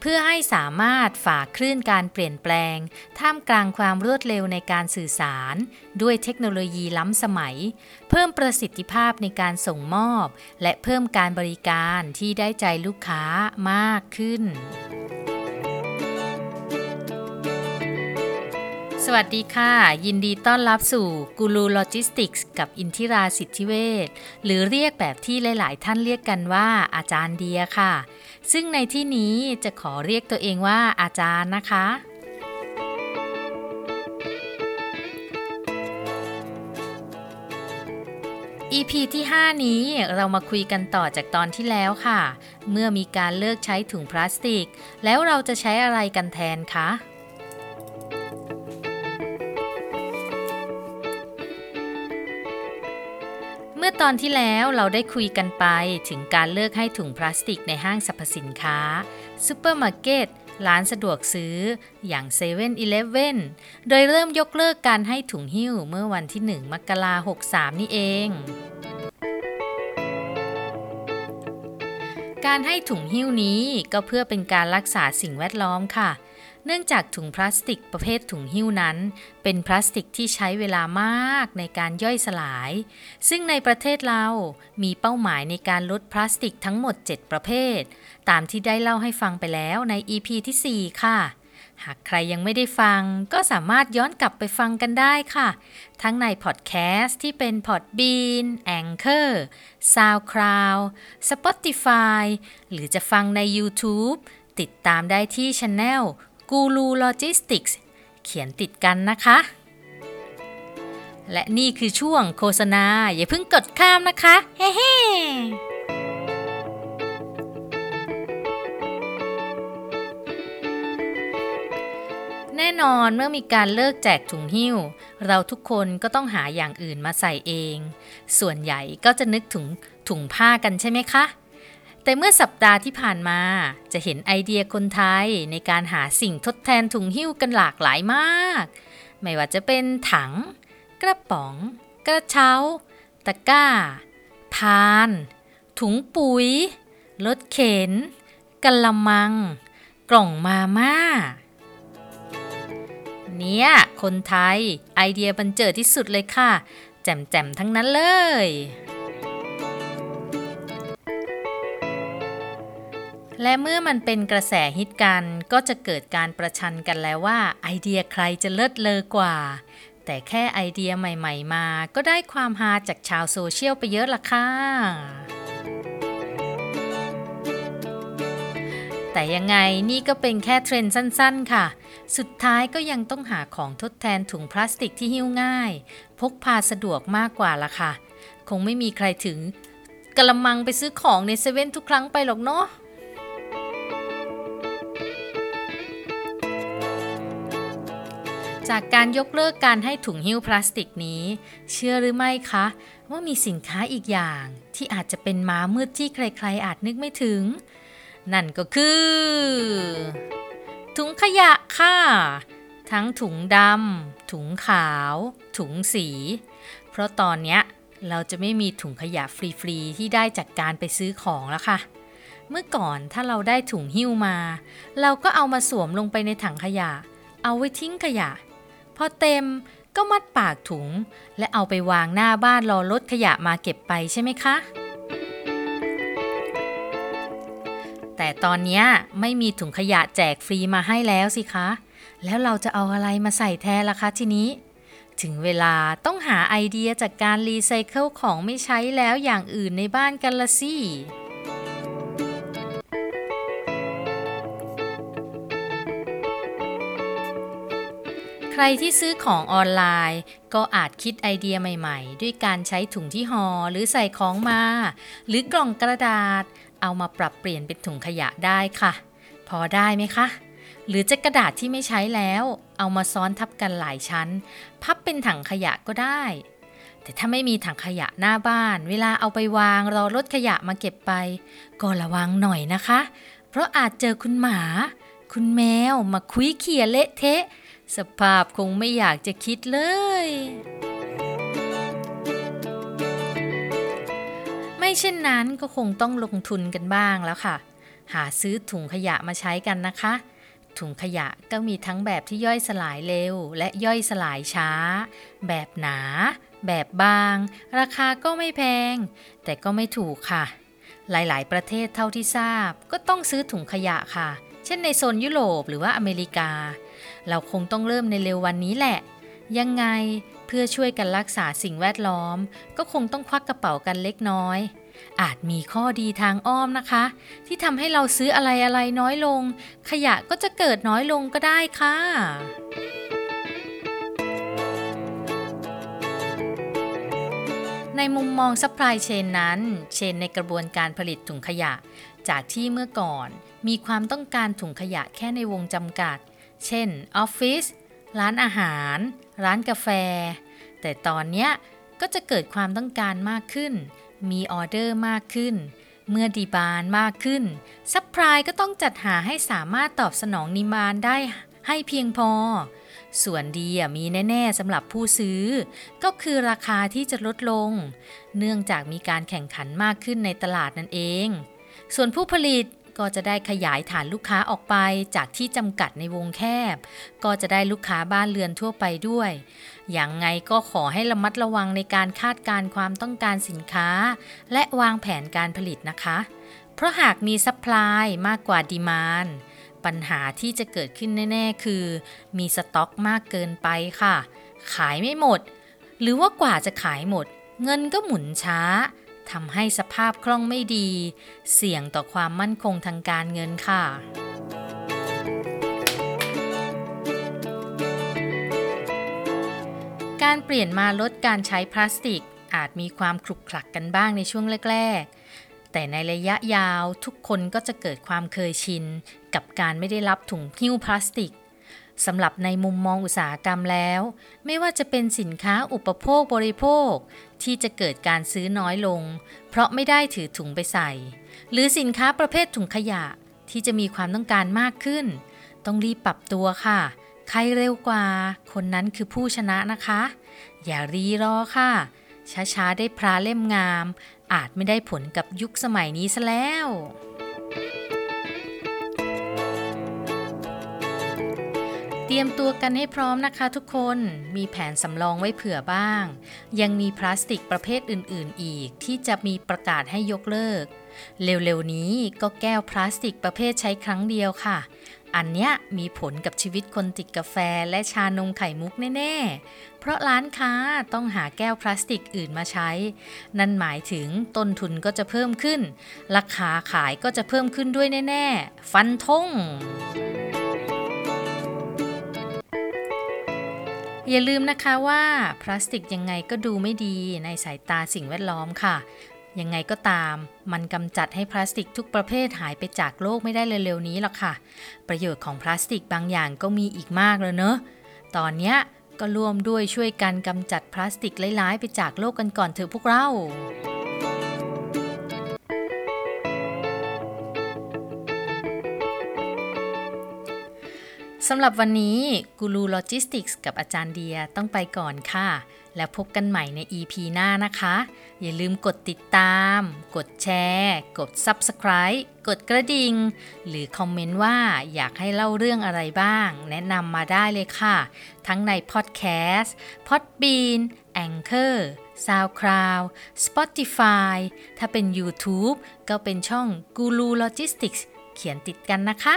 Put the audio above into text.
เพื่อให้สามารถฝ่าคลื่นการเปลี่ยนแปลง ท่ามกลางความรวดเร็วในการสื่อสาร ด้วยเทคโนโลยีล้ำสมัย เพิ่มประสิทธิภาพในการส่งมอบ และเพิ่มการบริการที่ได้ใจลูกค้ามากขึ้น สวัสดีค่ะ ยินดีต้อนรับสู่กูรูโลจิสติกส์กับอินทิราสิทธิเวชหรือเรียกแบบที่หลาย ๆ ท่านเรียกกันว่าอาจารย์เดียค่ะ ซึ่งในที่นี้จะขอเรียกตัวเองว่าอาจารย์นะคะ EP ที่ 5 นี้เรามาคุยกันต่อจากตอนที่แล้วค่ะ เมื่อมีการเลิกใช้ถุงพลาสติก แล้วเราจะใช้อะไรกันแทนคะ เมื่อตอนที่แล้วเราได้คุยกันไปถึงการเลิกให้ถุงพลาสติกในห้างสรรพสินค้าซูเปอร์มาร์เก็ตร้านสะดวกซื้ออย่าง7 e เ e ่ e อโดยเริ่มยกเลิกการให้ถุงหิ้วเมื่อวันที่ 1 มกราคม 63 นี่เอง การให้ถุงหิ้วนี้ก็เพื่อเป็นการรักษาสิ่งแวดล้อมค่ะเเนื่องจากถุงพลาสติกประเภทถุงหิ้วนั้น เป็นพลาสติกที่ใช้เวลามากในการย่อยสลาย ซึ่งในประเทศเรามีเป้าหมายในการลดพลาสติกทั้งหมด 7 ประเภท ตามที่ได้เล่าให้ฟังไปแล้วใน EP ที่ 4 ค่ะหากใครยังไม่ได้ฟังก็สามารถย้อนกลับไปฟังกันได้ค่ะ ทั้งในพอดแคสต์ที่เป็น Podbean Anchor SoundCloud Spotify หรือจะฟังใน YouTube ติดตามได้ที่ช anel กูรูโลจิสติกส์เขียนติดกันนะคะ และนี่คือช่วงโฆษณา อย่าเพิ่งกดข้ามนะคะ เฮ้เฮแน่นอนเมื่อมีการเลิกแจกถุงหิ้ว เราทุกคนก็ต้องหาอย่างอื่นมาใส่เอง ส่วนใหญ่ก็จะนึกถึงถุงผ้ากันใช่ไหมคะ แต่เมื่อสัปดาห์ที่ผ่านมา จะเห็นไอเดียคนไทยในการหาสิ่งทดแทนถุงหิ้วกันหลากหลายมาก ไม่ว่าจะเป็นถัง กระป๋อง กระเช้า ตะกร้า พาน ถุงปุ๋ย รถเข็นกะละมัง กล่องมาม่า เนี่ย คนไทยไอเดียบันเจิดที่สุดเลยค่ะ แจ่มๆทั้งนั้นเลย และเมื่อมันเป็นกระแสฮิตกันก็จะเกิดการประชันกันแล้วว่า ไอเดียใครจะเลิศเลอกว่า แต่แค่ไอเดียใหม่ ๆ มา ก็ได้ความฮาจากชาวโซเชียลไปเยอะละค่ะแต่ยังไงนี่ก็เป็นแค่เทรนด์สั้นๆ ค่ะ สุดท้ายก็ยังต้องหาของทดแทนถุงพลาสติกที่หิ้วง่าย พกพาสะดวกมากกว่าละค่ะ คงไม่มีใครถึงกระมังไปซื้อของในเซเว่นทุกครั้งไปหรอกเนาะ จากการยกเลิกการให้ถุงหิ้วพลาสติกนี้ เชื่อหรือไม่คะ ว่ามีสินค้าอีกอย่างที่อาจจะเป็นม้ามืดที่ใครๆ อาจนึกไม่ถึง นั่นก็คือ ถุงขยะค่ะ ทั้งถุงดำถุงขาว ถุงสี เพราะตอนเนี้ยเราจะไม่มีถุงขยะฟรีๆ ที่ได้จากการไปซื้อของแล้วค่ะ เมื่อก่อนถ้าเราได้ถุงหิ้วมา เราก็เอามาสวมลงไปในถังขยะ เอาไว้ทิ้งขยะ พอเต็มก็มัดปากถุง และเอาไปวางหน้าบ้านรอรถขยะมาเก็บไปใช่ไหมคะ แต่ตอนนี้ไม่มีถุงขยะแจกฟรีมาให้แล้วสิคะ แล้วเราจะเอาอะไรมาใส่แทนล่ะคะทีนี้ ถึงเวลาต้องหาไอเดียจากการรีไซเคิลของไม่ใช้แล้วอย่างอื่นในบ้านกันละสิ รที่ซื้อของออนไลน์ ก็อาจคิดไอเดียใหม่ๆ ด้วยการใช้ถุงที่ห่อหรือใส่ของมา หรือกล่องกระดาษ เอามาปรับเปลี่ยนเป็นถุงขยะได้ค่ะ พอได้ไหมคะ หรือจะกระดาษที่ไม่ใช้แล้ว เอามาซ้อนทับกันหลายชั้น พับเป็นถังขยะก็ได้แแต่ถ้าไม่มีถังขยะหน้าบ้าน เวลาเอาไปวางรอรถขยะมาเก็บไป ก็ระวังหน่อยนะคะ เพราะอาจเจอคุณหมา คุณแมวมาคุยเขี่ยเละเทะ สภาพคงไม่อยากจะคิดเลย ไม่เช่นนั้นก็คงต้องลงทุนกันบ้างแล้วค่ะ หาซื้อถุงขยะมาใช้กันนะคะ ถุงขยะก็มีทั้งแบบที่ย่อยสลายเร็ว และย่อยสลายช้า แบบหนา แบบบาง ราคาก็ไม่แพง แต่ก็ไม่ถูกค่ะ หลายๆ ประเทศเท่าที่ทราบ ก็ต้องซื้อถุงขยะค่ะ เช่นในโซนยุโรปหรือว่าอเมริกา เราคงต้องเริ่มในเร็ววันนี้แหละ ยังไงเพื่อช่วยกันรักษาสิ่งแวดล้อม ก็คงต้องควักกระเป๋ากันเล็กน้อย อาจมีข้อดีทางอ้อมนะคะ ที่ทำให้เราซื้ออะไรอะไรน้อยลง ขยะก็จะเกิดน้อยลงก็ได้ค่ะในมุมมอง supply chain นั้น เช่นในกระบวนการผลิตถุงขยะ จากที่เมื่อก่อนมีความต้องการถุงขยะแค่ในวงจำกัด เช่นออฟฟิศร้านอาหาร ร้านกาแฟ แต่ตอนเนี้ยก็จะเกิดความต้องการมากขึ้น มีออเดอร์มากขึ้น เมื่อ demand มากขึ้น supply ก็ต้องจัดหาให้สามารถตอบสนอง demand ได้ให้เพียงพอ ส่วนดีมีแน่ๆสำหรับผู้ซื้อ ก็คือราคาที่จะลดลง เนื่องจากมีการแข่งขันมากขึ้นในตลาดนั่นเอง ส่วนผู้ผลิต ก็จะได้ขยายฐานลูกค้าออกไปจากที่จำกัดในวงแคบ ก็จะได้ลูกค้าบ้านเรือนทั่วไปด้วย อย่างไงก็ขอให้ระมัดระวังในการคาดการความต้องการสินค้า และวางแผนการผลิตนะคะ เพราะหากมี supply มากกว่า demandปัญหาที่จะเกิดขึ้นแน่ ๆ คือ มีสต็อกมากเกินไปค่ะ ขายไม่หมด หรือว่ากว่าจะขายหมด เงินก็หมุนช้า ทำให้สภาพคล่องไม่ดี เสี่ยงต่อความมั่นคงทางการเงินค่ะการเปลี่ยนมาลดการใช้พลาสติก อาจมีความคลุกคลักกันบ้างในช่วงแรก ๆ แต่ในระยะยาวทุกคนก็จะเกิดความเคยชิน กับการไม่ได้รับถุงหิ้วพลาสติก สำหรับในมุมมองอุตสาหกรรมแล้ว ไม่ว่าจะเป็นสินค้าอุปโภคบริโภค ที่จะเกิดการซื้อน้อยลง เพราะไม่ได้ถือถุงไปใส่ หรือสินค้าประเภทถุงขยะที่จะมีความต้องการมากขึ้น ต้องรีบปรับตัวค่ะ ใครเร็วกว่า คนนั้นคือผู้ชนะนะคะ อย่ารีรอค่ะ ช้าๆได้พระเล่มงาม อาจไม่ได้ผลกับยุคสมัยนี้ซะแล้ว เตรียมตัวกันให้พร้อมนะคะทุกคนมีแผนสำรองไว้เผื่อบ้าง ยังมีพลาสติกประเภทอื่น ๆ อีกที่จะมีประกาศให้ยกเลิก เร็ว ๆ นี้ก็แก้วพลาสติกประเภทใช้ครั้งเดียวค่ะ อันเนี้ยมีผลกับชีวิตคนติดกาแฟและชานมไข่มุกแน่ ๆ เพราะร้านค้าต้องหาแก้วพลาสติกอื่นมาใช้ นั่นหมายถึงต้นทุนก็จะเพิ่มขึ้น ราคาขายก็จะเพิ่มขึ้นด้วยแน่ ๆ ฟันธง อย่าลืมนะคะว่าพลาสติกยังไงก็ดูไม่ดีในสายตาสิ่งแวดล้อมค่ะ ยังไงก็ตาม มันกำจัดให้พลาสติกทุกประเภทหายไปจากโลกไม่ได้เร็วๆนี้หรอกค่ะ ประโยชน์ของพลาสติกบางอย่างก็มีอีกมากเลยเนอะ ตอนนี้ก็ร่วมด้วยช่วยกันกำจัดพลาสติกร้ายๆไปจากโลกกันก่อนเถอะพวกเรา สำหรับวันนี้กูรูโลจิสติกส์กับอาจารย์เดียต้องไปก่อนค่ะ แล้วพบกันใหม่ใน EP หน้านะคะ อย่าลืมกดติดตาม กดแชร์ กด Subscribe กดกระดิ่ง หรือคอมเมนต์ว่าอยากให้เล่าเรื่องอะไรบ้าง แนะนำมาได้เลยค่ะ ทั้งใน Podcast Podbean Anchor SoundCloud Spotify ถ้าเป็น YouTube ก็เป็นช่อง Guru Logistics เขียนติดกันนะคะ